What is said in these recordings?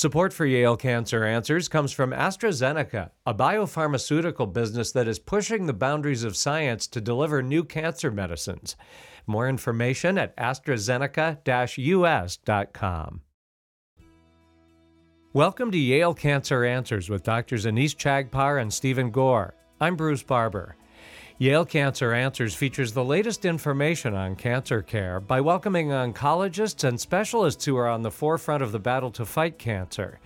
Support for Yale Cancer Answers comes from AstraZeneca, a biopharmaceutical business that is pushing the boundaries of science to deliver new cancer medicines. More information at AstraZeneca-US.com. Welcome to Yale Cancer Answers with Drs. Anees Chagpar and Stephen Gore. I'm Bruce Barber. Yale Cancer Answers features the latest information on cancer care by welcoming oncologists and specialists who are on the forefront of the battle to fight cancer.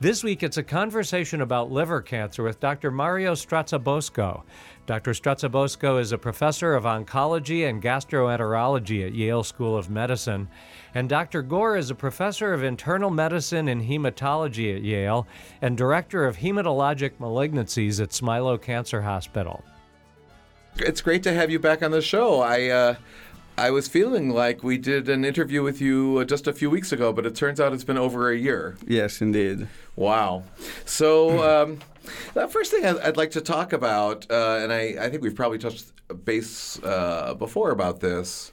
This week, it's a conversation about liver cancer with Dr. Mario Strazzabosco. Dr. Strazzabosco is a professor of oncology and gastroenterology at Yale School of Medicine, and Dr. Gore is a professor of internal medicine and hematology at Yale and director of hematologic malignancies at Smilow Cancer Hospital it's great to have you back on the show. I uh, I was feeling like we did an interview with you uh, just a few weeks ago, but it turns out it's been over a year. Yes, indeed. Wow. So. Um, the first thing I'd, like to talk about, uh, and I, I, think we've probably touched base uh, before about this,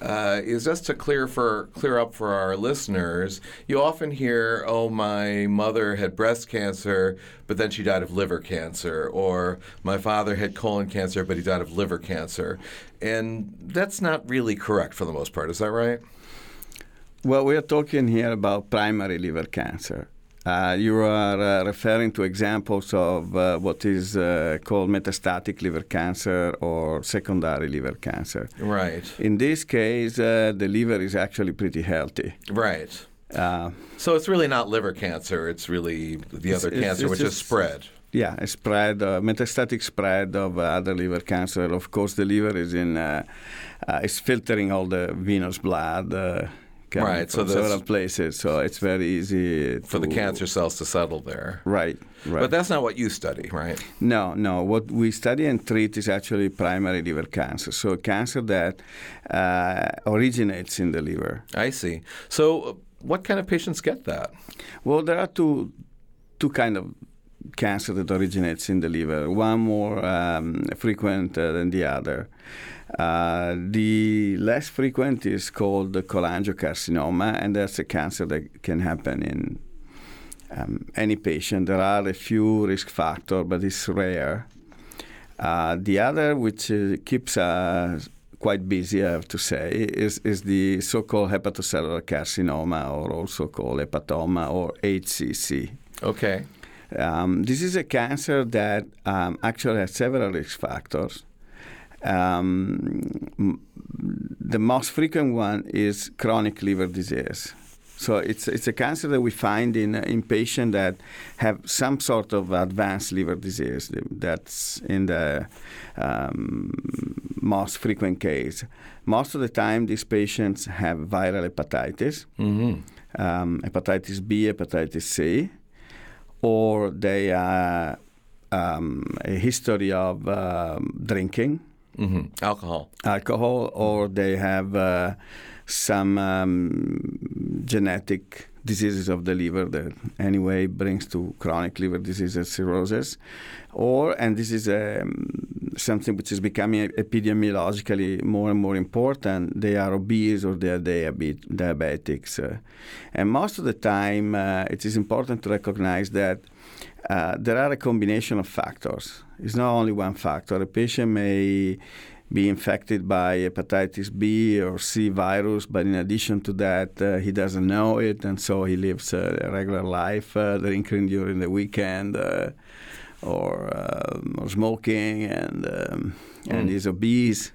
uh, is just to clear for clear up for our listeners. You often hear, "Oh, my mother had breast cancer, but then she died of liver cancer," or "My father had colon cancer, but he died of liver cancer," and that's not really correct for the most part. Is that right? Well, we are talking here about primary liver cancer. Uh, you are uh, referring to examples of uh, what is uh, called metastatic liver cancer or secondary liver cancer. Right. In this case, uh, the liver is actually pretty healthy. Right. Uh, so it's really not liver cancer; it's really the other it's, cancer, it's, which is spread. Yeah, a spread, metastatic spread of other liver cancer. Of course, the liver is in is filtering all the venous blood right, from so several places, so it's very easy for the cancer cells to settle there. Right, right. But that's not what you study, right? No, no. What we study and treat is actually primary liver cancer, so cancer that uh, originates in the liver. I see. So, what kind of patients get that? Well, there are two two kind of cancer that originates in the liver. One more um, frequent uh, than the other. Uh, the less frequent is called the cholangiocarcinoma, and that's a cancer that can happen in um, any patient. There are a few risk factors, but it's rare. Uh, the other, which uh, keeps us quite busy, I have to say, is, is the so called hepatocellular carcinoma, or also called hepatoma or HCC. Okay. Um, this is a cancer that um, actually has several risk factors. Um, the most frequent one is chronic liver disease. So it's it's a cancer that we find in in patients that have some sort of advanced liver disease. That's in the um, most frequent case. Most of the time, these patients have viral hepatitis, mm-hmm. um, hepatitis B, hepatitis C, or they have um, a history of um, drinking Mm-hmm. Alcohol. Alcohol, or they have uh, some um, genetic diseases of the liver that anyway brings to chronic liver disease and cirrhosis. Or, and this is um, something which is becoming epidemiologically more and more important, they are obese or they are diabe- diabetics. Uh, and most of the time, uh, it is important to recognize that uh, there are a combination of factors. It's not only one factor. A patient may be infected by hepatitis B or C virus, but in addition to that, uh, he doesn't know it, and so he lives a regular life, uh, drinking during the weekend, uh, or, um, or, smoking, and um, mm. and he's obese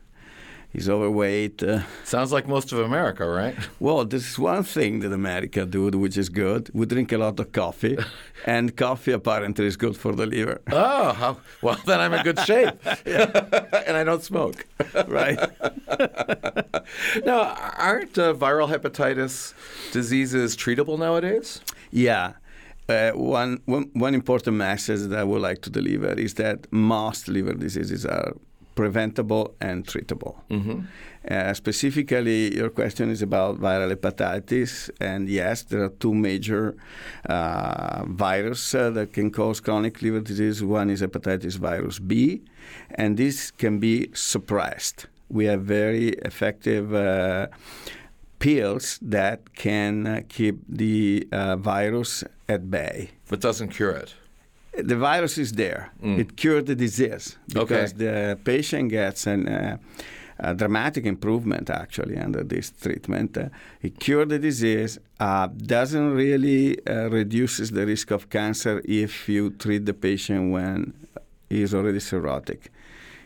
he's overweight. Uh, Sounds like most of America, right? Well, this is one thing that America do, which is good. We drink a lot of coffee, and coffee apparently is good for the liver. Oh, how, well, then I'm in good shape, and I don't smoke. right. now, aren't uh, viral hepatitis diseases treatable nowadays? Yeah. Uh, one, one, one important message that I would like to deliver is that most liver diseases are preventable and treatable. Mm-hmm. Uh, specifically, your question is about viral hepatitis, and yes, there are two major uh, viruses uh, that can cause chronic liver disease. One is hepatitis virus B, and this can be suppressed. We have very effective uh, pills that can uh, keep the uh, virus at bay. But doesn't cure it. The virus is there. It cures the disease because the patient gets an, uh, a dramatic improvement actually under this treatment. Uh, it cures the disease, uh, doesn't really uh, reduces the risk of cancer if you treat the patient when he is already cirrhotic.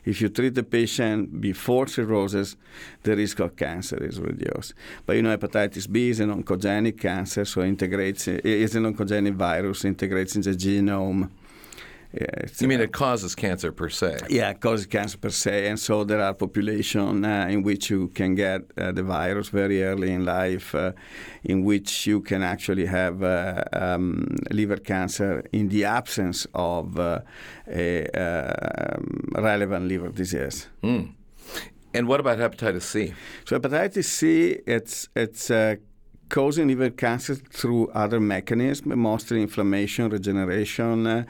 If you treat the patient before cirrhosis, the risk of cancer is reduced. But you know, hepatitis B is an oncogenic cancer, so integrates is an oncogenic virus, integrates in the genome. Yeah, You mean a- it causes cancer per se? yeah, it causes cancer per se, and so there are population uh, in which you can get uh, the virus very early in life, uh, in which you can actually have uh, um, liver cancer in the absence of uh, a um, relevant liver disease. Mm. And what about hepatitis C? So hepatitis C, it's it's uh, causing liver cancer through other mechanisms, mostly inflammation, regeneration, uh,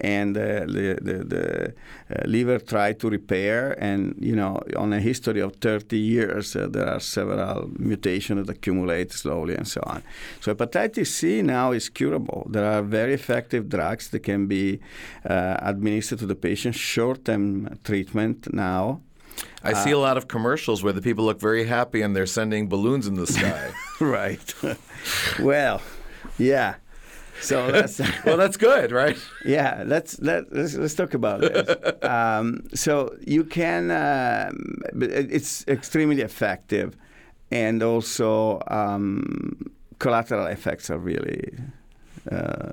and uh, the the, the uh, liver try to repair. And you know, on a history of 30 years, uh, there are several mutations that accumulate slowly, and so on. So hepatitis C now is curable. There are very effective drugs that can be uh, administered to the patient, short-term treatment now. I see a lot of commercials where the people look very happy and they're sending balloons in the sky. right. well, yeah. So that's well, that's good, right? yeah. Let's let let's, let's talk about this. Um, so you can. It- it's extremely effective, and also um, collateral effects are really. Uh,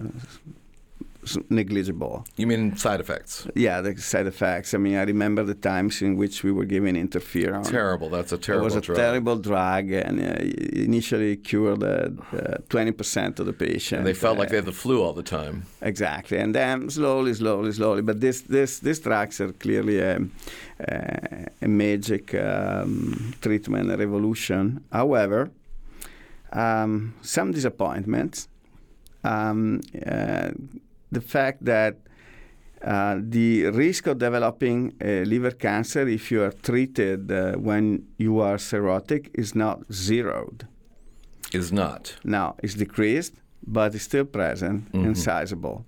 negligible. You mean side effects? Yeah, the side effects. I mean, I remember the times in which we were giving interferon. Terrible. That's a terrible. It was a drug. terrible drug, and uh, initially cured uh, twenty percent of the patients. and they felt like Uh, they had the flu all the time. exactly, and then slowly, slowly, slowly. But this, this, these drugs are clearly a, a, a magic um, treatment revolution. However, um, some disappointments. Um, uh, the fact that uh, the risk of developing uh, liver cancer if you are treated uh, when you are cirrhotic is not zeroed. Is not. Now, it's decreased, but it's still present and Mhm. sizable.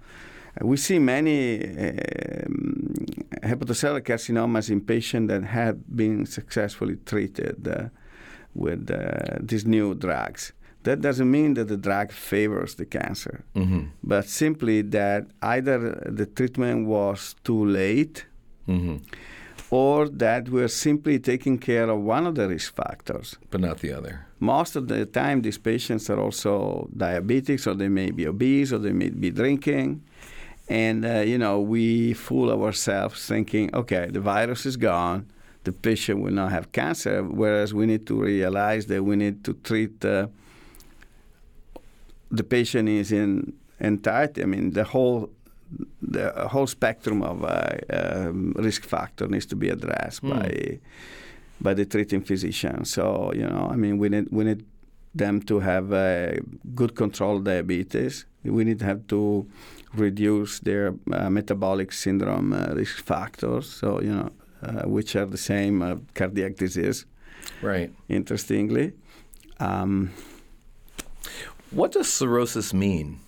We see many um, hepatocellular carcinomas in patients that have been successfully treated uh, with uh, these new drugs. That doesn't mean that the drug favors the cancer, Mm-hmm. but simply that either the treatment was too late Mm-hmm. or that we're simply taking care of one of the risk factors. But not the other. Most of the time, these patients are also diabetics, or they may be obese, or they may be drinking. And, uh, you know, we fool ourselves thinking, okay, the virus is gone, the patient will not have cancer, whereas we need to realize that we need to treat uh, the patient is in entirety. I mean, the whole the whole spectrum of uh, um, risk factor needs to be addressed Hmm. by by the treating physician. So you know, I mean, we need we need them to have uh, good control of diabetes. We need to have to reduce their uh, metabolic syndrome uh, risk factors. So you know, uh, which are the same uh, cardiac disease. Right. Interestingly. Um, What does cirrhosis mean?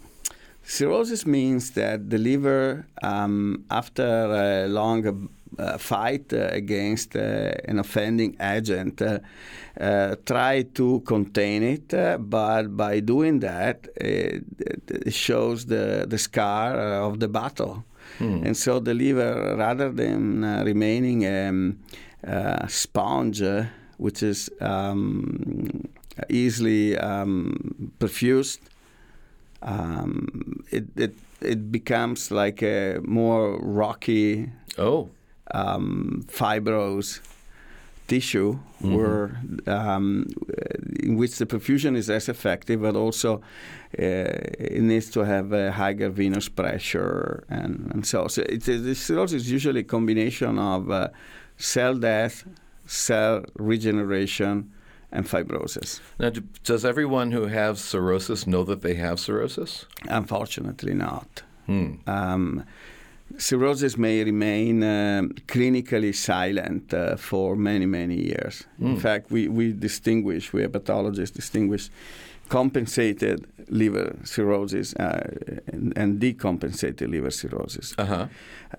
Cirrhosis means that the liver, um, after a long uh, fight uh, against uh, an offending agent, uh, uh, try to contain it, uh, but by doing that, it, it shows the, the scar of the battle. Hmm. And so the liver, rather than uh, remaining a uh, sponge, which is um, easily um, perfused, um, it, it it becomes like a more rocky, Oh. um, fibrous tissue, Mhm. where um, in which the perfusion is less effective, but also uh, it needs to have a higher venous pressure, and, and so so it, the cirrhosis is usually a combination of uh, cell death, cell regeneration, and fibrosis. Now, does everyone who has cirrhosis know that they have cirrhosis? Unfortunately, not. Hmm. Um, cirrhosis may remain um, clinically silent uh, for many, many years. In fact, we, we distinguish, we hepatologists distinguish compensated liver cirrhosis uh, and, and decompensated liver cirrhosis. Uh huh.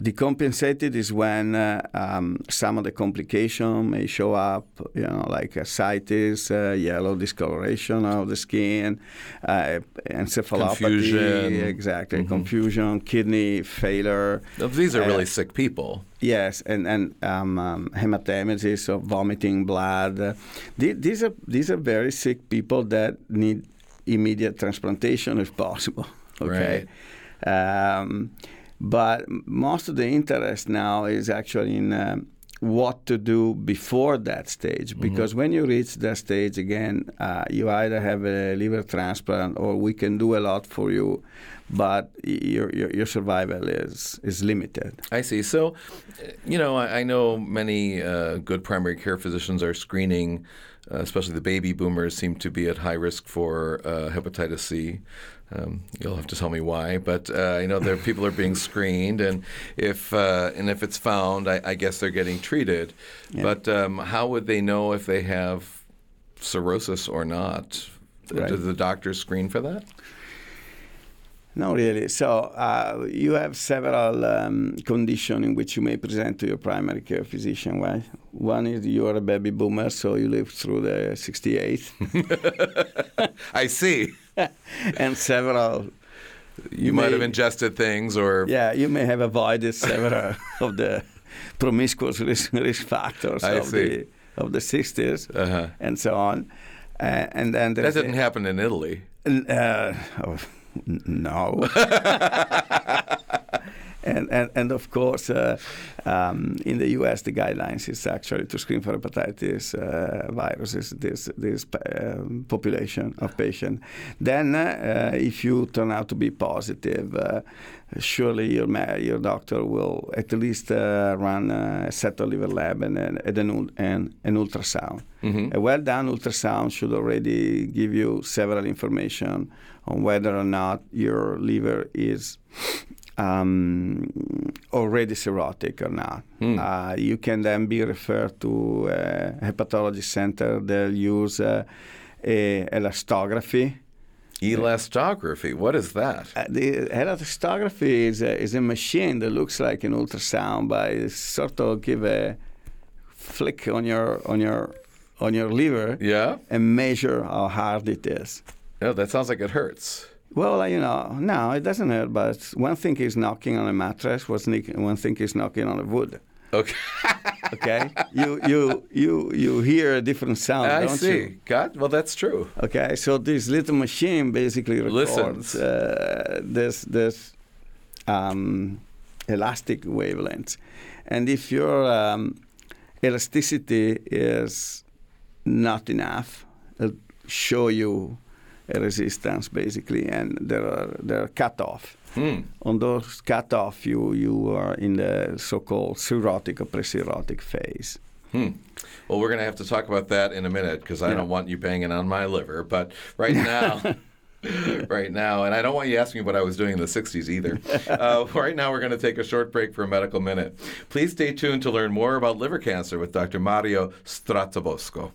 Decompensated is when uh, um, some of the complication may show up, you know, like ascites, uh, yellow discoloration of the skin, uh, encephalopathy, Confusion. exactly, confusion, kidney failure. These are really Uh, sick people. Yes, and and um, um, hematemesis, so vomiting blood. Uh, the- these are these are very sick people that need immediate transplantation if possible. Okay, um, but most of the interest now is actually in. What to do before that stage because when you reach that stage again uh, you either have a liver transplant or we can do a lot for you but your, your, your survival is is limited I see. So, you know, I, I know many uh, good primary care physicians are screening, uh, especially the baby boomers seem to be at high risk for uh, hepatitis C. Um, you'll have to tell me why, but uh, I know there people are being screened, and if uh, and if it's found, I, I guess they're getting treated. But um, how would they know if they have cirrhosis or not? Right. Do the doctors screen for that? No, really. So uh, you have several um, conditions in which you may present to your primary care physician. Right? One is you are a baby boomer, so you lived through the 68, I see. and several. You, might have ingested things, or Yeah, you may have avoided several of the promiscuous risk, risk factors I of see. the of the 60s, Uh-huh. and so on. Uh, and then that didn't a- happen in Italy. Uh, oh, n- no. and, and and of course, uh, um, in the U.S., the guidelines is actually to screen for hepatitis uh, viruses this this um, population of patient. Then, uh, if you turn out to be positive, uh, surely your ma- your doctor will at least uh, run a set of liver lab and an, and an, and an ultrasound. A well done ultrasound should already give you several information on whether or not your liver is um, already cirrhotic or not. Uh, you can then be referred to a hepatology center. They'll use uh, a elastography. Elastography. What is that? Uh, the elastography is a, is a machine that looks like an ultrasound, but it sort of give a flick on your on your on your liver Yeah. and measure how hard it is. No, that sounds like it hurts. Well, you know, no, it doesn't hurt, but one thing is knocking on a mattress, one thing is knocking on a wood. Okay. Okay, you you you you hear a different sound, I don't see. you? God, well, that's true. Okay, so this little machine basically records uh, this this um, elastic wavelengths, and if your um, elasticity is not enough, it'll show you resistance basically, and there are there are cutoff. Hmm. On those cutoff, you you are in the so-called cirrhotic or pre-cirrhotic phase. Hmm. Well, we're going to have to talk about that in a minute because I Yeah. don't want you banging on my liver. But right now, right now, and I don't want you asking me what I was doing in the 60s either. Uh, right now, we're going to take a short break for a medical minute. Please stay tuned to learn more about liver cancer with Dr. Mario Strazzabosco.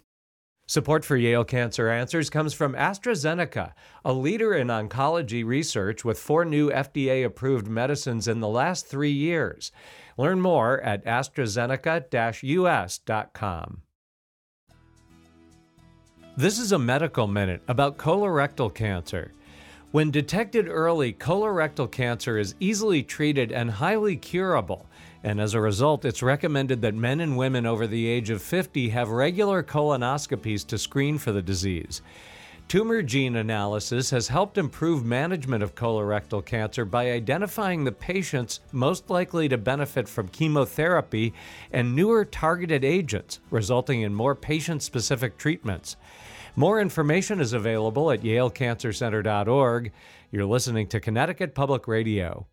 Support for Yale Cancer Answers comes from AstraZeneca, a leader in oncology research with four new FDA approved medicines in the last three years. Learn more at AstraZeneca US.com. This is a medical minute about colorectal cancer. When detected early, colorectal cancer is easily treated and highly curable. And as a result, it's recommended that men and women over the age of 50 have regular colonoscopies to screen for the disease. Tumor gene analysis has helped improve management of colorectal cancer by identifying the patients most likely to benefit from chemotherapy and newer targeted agents, resulting in more patient specific treatments. More information is available at yalecancercenter.org. You're listening to Connecticut Public Radio.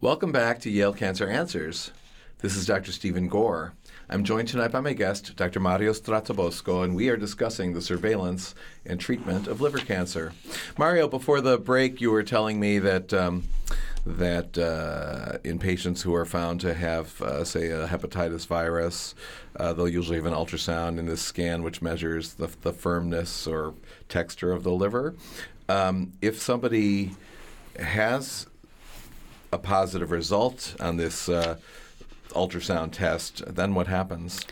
Welcome back to Yale Cancer Answers. This is Dr. Stephen Gore. I'm joined tonight by my guest, Dr. Mario Strazzabosco, and we are discussing the surveillance and treatment of liver cancer. Mario, before the break, you were telling me that um, that uh, in patients who are found to have, uh, say, a hepatitis virus, uh, they'll usually have an ultrasound in this scan which measures the, the firmness or texture of the liver. Um, if somebody has a positive result on this uh, ultrasound test, then what happens?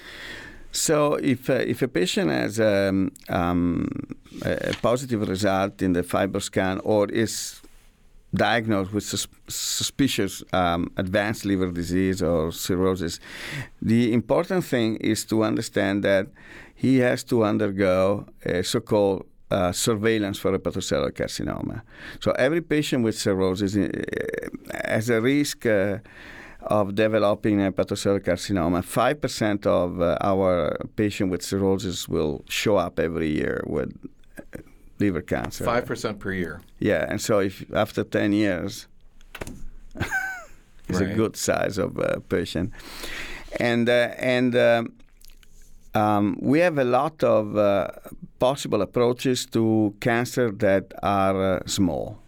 So if uh, if a patient has um, um, a positive result in the FibroScan or is diagnosed with sus- suspicious um, advanced liver disease or cirrhosis, the important thing is to understand that he has to undergo a so-called uh, surveillance for hepatocellular carcinoma. So every patient with cirrhosis uh, has a risk uh, of developing hepatocellular carcinoma. Five percent of uh, our patients with cirrhosis will show up every year with liver cancer. Five percent per year. Yeah, and so if after ten years, it's Right. a good size of uh, patient, and uh, and. Um, um, we have a lot of uh, possible approaches to cancer that are uh, small.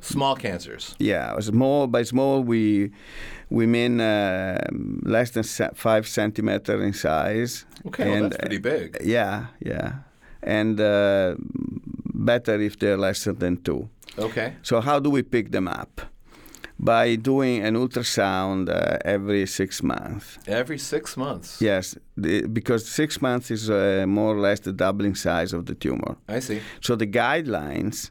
Small cancers. Yeah, small by small we we mean uh, less than five centimeter in size. Okay, well, And, that's pretty big. uh, yeah, yeah, and uh, better if they're lesser than two. Okay. So how do we pick them up? By doing an ultrasound uh, every six months. Every six months. Yes, the, because six months is uh, more or less the doubling size of the tumor. I see. So the guidelines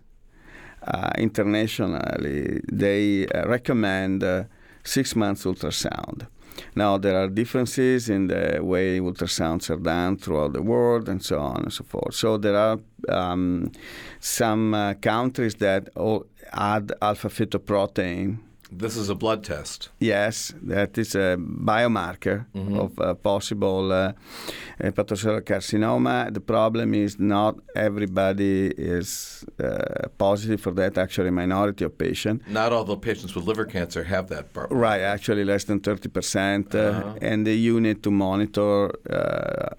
uh, internationally they uh, recommend uh, six months ultrasound. Now there are differences in the way ultrasounds are done throughout the world and so on and so forth. So there are um, some uh, countries that all add alpha fetoprotein This is a blood test. Yes, that is a biomarker of uh, possible uh, hepatocellular carcinoma. The problem is not everybody is uh, positive for that. Actually, minority of patients. Not all the patients with liver cancer have that. Bar- Right, actually less than 30%. Uh, Uh-huh. And you need to monitor uh,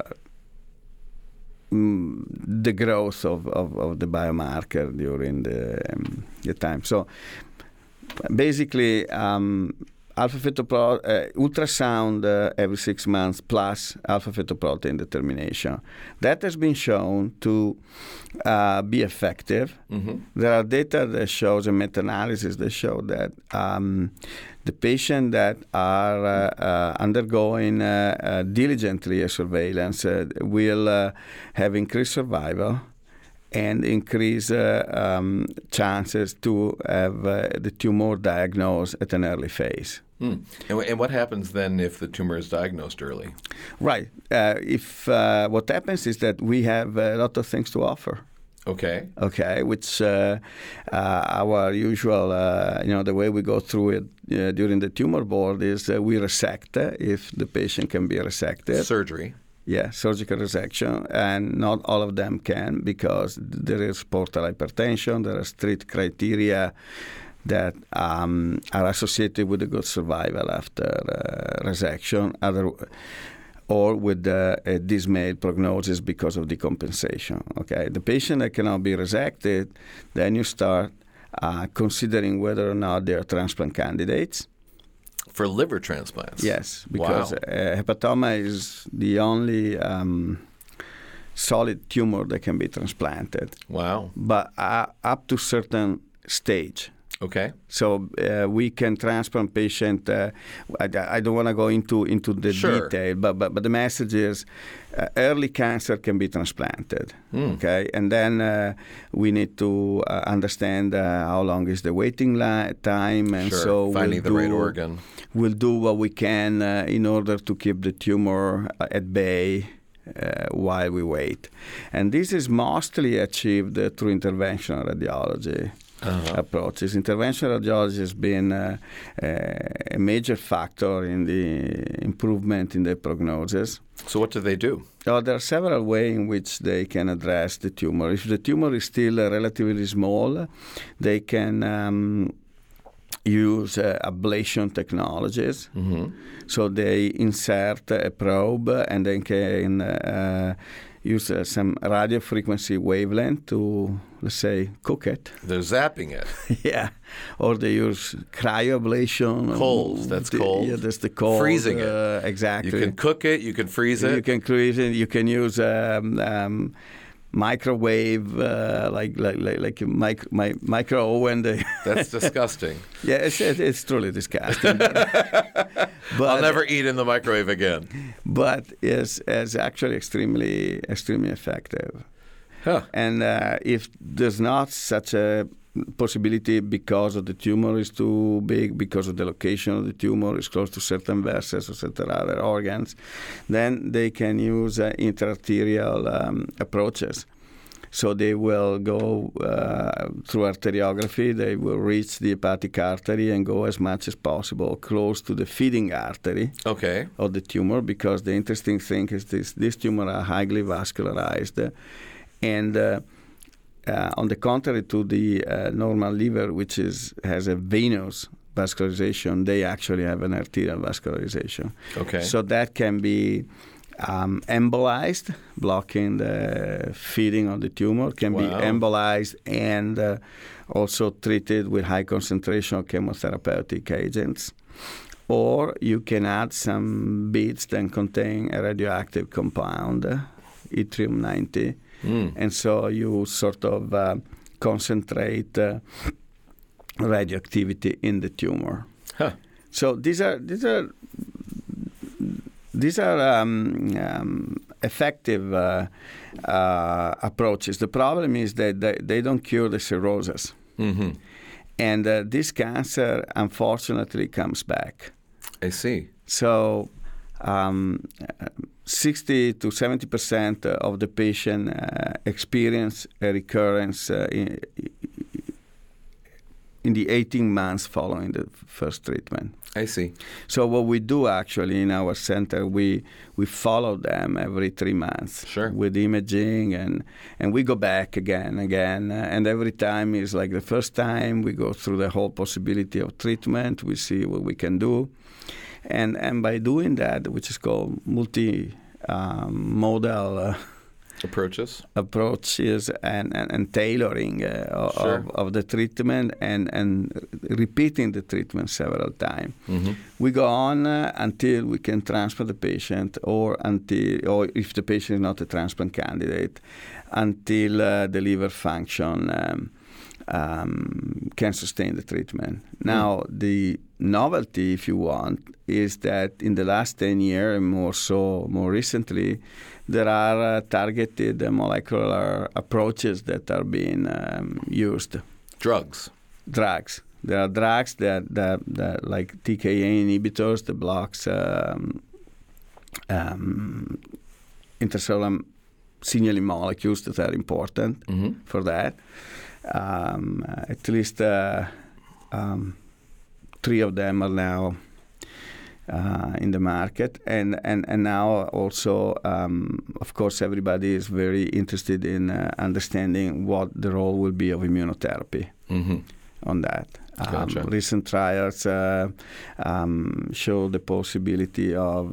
mm, the growth of, of, of the biomarker during the, um, the time. So basically, um, alpha fetopro- uh, ultrasound uh, every six months plus alpha fetoprotein determination. That has been shown to uh, be effective. Mhm. There are data that shows a meta-analysis that show that um, the patients that are uh, uh, undergoing uh, diligently a surveillance will uh, have increased survival and increase uh, um, chances to have uh, the tumor diagnosed at an early phase. Hmm. And, and what happens then if the tumor is diagnosed early? Right. Uh, if uh, what happens is that we have a lot of things to offer. Okay. okay, which uh, uh, our usual, uh, you know, the way we go through it uh, during the tumor board is uh, we resect if the patient can be resected. Surgery. Yeah, surgical resection, and not all of them can because there is portal hypertension, there are strict criteria that um, are associated with a good survival after uh, resection. Other, or with uh, a dismayed prognosis because of decompensation. Okay, the patient that cannot be resected, then you start uh, considering whether or not they are transplant candidates. For liver transplants. Yes, because Wow. uh, hepatoma is the only um, solid tumor that can be transplanted, Wow. but uh, up to certain stage. Okay. So uh, we can transplant patient. Uh, I, I don't want to go into into the Sure. detail, but, but but the message is, uh, early cancer can be transplanted. Hmm. Okay, and then uh, we need to uh, understand uh, how long is the waiting li- time, and Sure. so Finding we'll the right do- organ. We'll do what we can uh, in order to keep the tumor at bay. Uh, while we wait, and this is mostly achieved uh, through interventional radiology Uh-huh. approaches. Interventional radiology has been uh, uh, a major factor in the improvement in the prognosis. So what do they do? Uh, there are several ways in which they can address the tumor. If the tumor is still uh, relatively small, they can um, use uh, ablation technologies. Mm-hmm. So they insert a probe and then can uh, use uh, some radio frequency wavelength to, let's say, cook it. They're zapping it. yeah, or they use cryoablation. Cold. That's The- cold. Yeah, that's the cold. Freezing it. uh, You can cook it. You can freeze it. You can freeze it. You can use um, um, microwave, uh, like like like, like mic- my, micro oven. That's disgusting. yeah, it's, it- it's truly disgusting. but I'll never eat in the microwave again. but it's, it's actually extremely extremely effective. Huh. And uh, if there's not such a possibility because of the tumor is too big, because of the location of the tumor is close to certain vessels or certain other organs, then they can use uh, intraarterial um, approaches. So they will go uh, through arteriography, they will reach the hepatic artery and go as much as possible close to the feeding artery Okay. of the tumor because the interesting thing is this this tumor are highly vascularized and uh, uh, on the contrary to the uh, normal liver which is has a venous vascularization they actually have an arterial vascularization Okay. so that can be um, embolized, blocking the feeding of the tumor, can be embolized and uh, also treated with high concentration of chemotherapeutic agents. Or you can add some beads that contain a radioactive compound, yttrium 90, Mm. and so you sort of uh, concentrate uh, radioactivity in the tumor. Huh. So these are these are these are um, um, effective uh, uh, approaches. The problem is that they, they don't cure the cirrhosis, hmm and uh, this cancer unfortunately comes back. I see. So. Um, 60 to 70 percent of the patient uh, experience a recurrence uh, in, in the 18 months following the first treatment. I see. So what we do actually in our center, we we follow them every three months Sure. with imaging, and and we go back again, again, uh, and every time is like the first time. We go through the whole possibility of treatment. We see what we can do, and and by doing that, which is called multi um, modal. Uh, Approaches. approaches and, and, and tailoring uh, of, Sure. of the treatment and, and repeating the treatment several times. hmm We go on uh, until we can transplant the patient, or until, or if the patient is not a transplant candidate, until uh, the liver function um, um, can sustain the treatment. Now, the novelty, if you want, is that in the last 10 years, and more so, more recently, there are uh, targeted uh, molecular approaches that are being um, used Drugs. drugs. There are drugs that, that, that like TKI inhibitors that blocks um, um, intercellular signaling molecules that are important hmm for that. Um, at least uh, um, three of them are now uh, in the market, and, and, and now also, um, of course, everybody is very interested in uh, understanding what the role will be of immunotherapy hmm on that. Um, Gotcha. recent trials uh, um, show the possibility of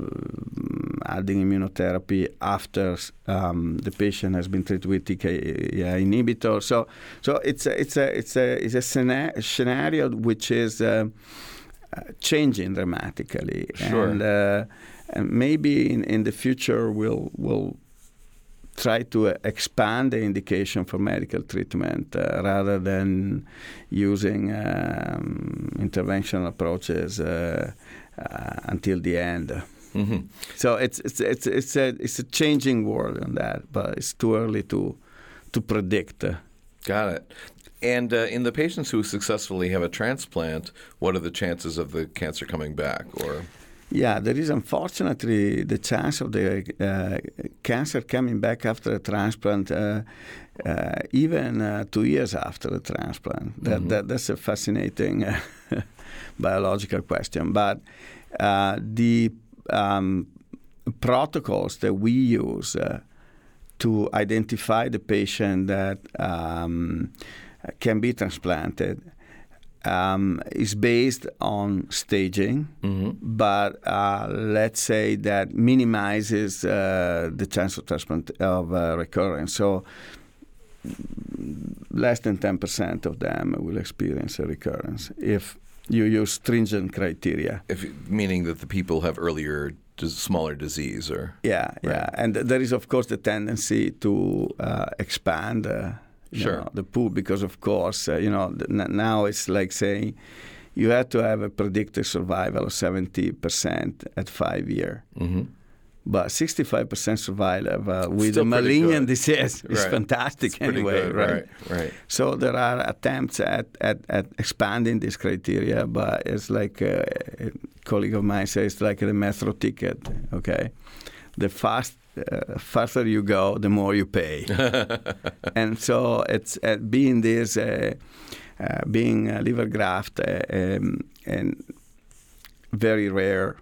adding immunotherapy after um, the patient has been treated with TKI inhibitor. So, so it's a, it's a it's a it's a scena- scenario which is uh, changing dramatically, Sure. and, uh, and maybe in, in the future we'll we'll try to expand the indication for medical treatment uh, rather than using um, interventional approaches uh, uh, until the end. Hmm So it's it's it's it's a it's a changing world on that, but it's too early to to predict. Got it. And uh, in the patients who successfully have a transplant, what are the chances of the cancer coming back? Or Yeah, there is unfortunately the chance of the uh, cancer coming back after a transplant, uh, uh, even uh, two years after the transplant. That, Mhm. that that's a fascinating biological question. But uh, the um, protocols that we use uh, to identify the patient that um, can be transplanted um, is based on staging, but uh, let's say that minimizes uh, the chance of transplant of uh, recurrence. So less than 10% of them will experience a recurrence if you use stringent criteria. If, meaning that the people have earlier, smaller disease, or? Yeah, yeah, and there is of course the tendency to uh, expand uh, you Sure. know, the pool because of course uh, you know now it's like saying you have to have a predicted survival of seventy percent at five year, hmm but sixty five percent survival uh, with Still a malignant disease is Right. fantastic It's anyway, good, right? right? Right. So there are attempts at, at, at expanding this criteria, but it's like uh, a colleague of mine says, it's like the metro ticket. Okay, the fast uh, faster you go, the more you pay, and so it's uh, being this uh, uh, being a liver graft uh, um, and very rare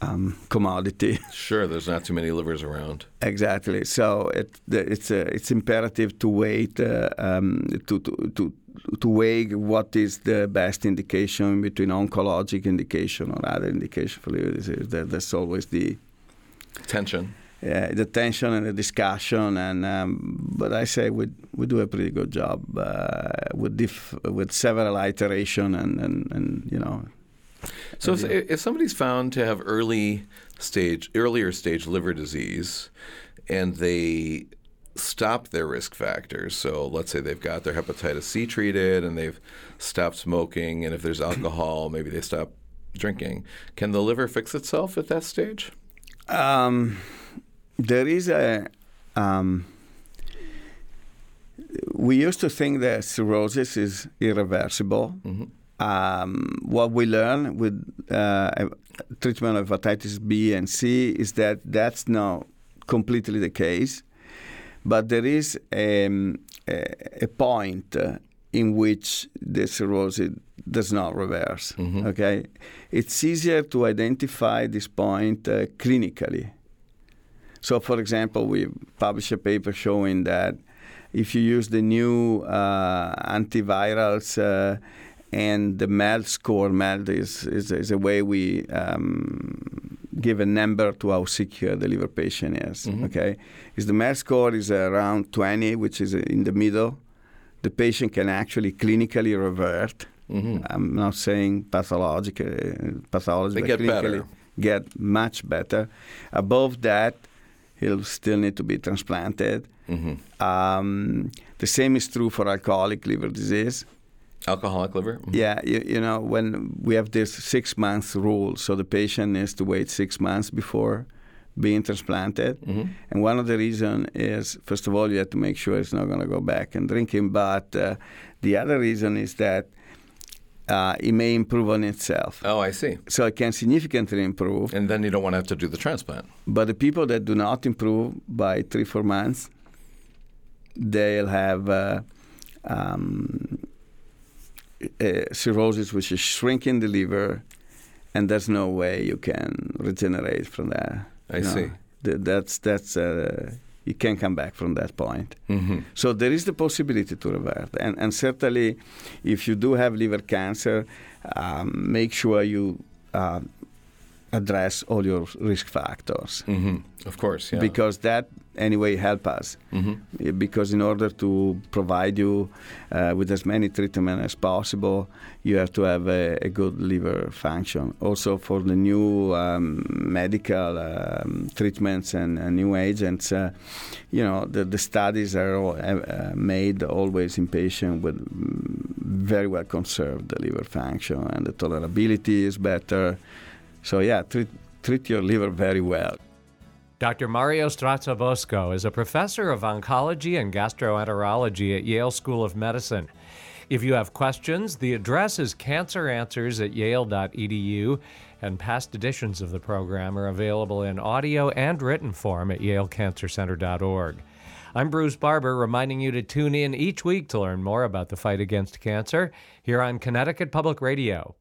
um, commodity. Sure, there's not too many livers around. Exactly. So it, it's uh, it's imperative to wait uh, um, to, to to to weigh what is the best indication between oncologic indication or other indication for liver disease. That's always the Tension. Yeah, the tension and the discussion. And um, but I say we we do a pretty good job uh, with diff, with several iteration and, and, and you know So if, if somebody's found to have early stage, earlier stage liver disease, and they stop their risk factors, so let's say they've got their hepatitis C treated and they've stopped smoking, and if there's alcohol, maybe they stop drinking. Can the liver fix itself at that stage? Um, there is a. Um, we used to think that cirrhosis is irreversible. Um, what we learn with uh, treatment of hepatitis B and C is that that's not completely the case, but there is um, a, a point in which the cirrhosis does not reverse. Okay, it's easier to identify this point uh, clinically. So, for example, we published a paper showing that if you use the new uh, antivirals uh, and the MELD score, MELD is, is, is a way we um, give a number to how sick the liver patient is. Okay, is the MELD score is around 20, which is in the middle. The patient can actually clinically revert. I'm not saying pathologic, uh, pathology, They but get clinically better. get much better. Above that, he'll still need to be transplanted. Um, the same is true for alcoholic liver disease. Alcoholic liver? Mhm. Yeah, you, you know, when we have this six months rule, so the patient needs to wait six months before being transplanted. And one of the reasons is, first of all, you have to make sure it's not going to go back and drinking. But uh, the other reason is that uh, it may improve on itself. Oh, I see. So it can significantly improve. And then you don't want to have to do the transplant. But the people that do not improve by three, four months, they'll have uh, um, uh, cirrhosis, which is shrinking the liver, and there's no way you can regenerate from that. I know. see. Th- that's that's uh, you can come back from that point. hmm So there is the possibility to revert, and and certainly, if you do have liver cancer, um, make sure you uh, address all your risk factors Mm-hmm. Of course, yeah. because that anyway help us. hmm Because in order to provide you uh, with as many treatment as possible, you have to have a, a good liver function. Also for the new um, medical um, treatments and, and new agents, uh, you know, the, the studies are all, uh, made always in patients with very well conserved the liver function and the tolerability is better. So yeah, treat, treat your liver very well. Dr. Mario Strazzabosco is a professor of oncology and gastroenterology at Yale School of Medicine. If you have questions, the address is canceranswers at yale.edu, and past editions of the program are available in audio and written form at yalecancercenter.org. I'm Bruce Barber, reminding you to tune in each week to learn more about the fight against cancer here on Connecticut Public Radio.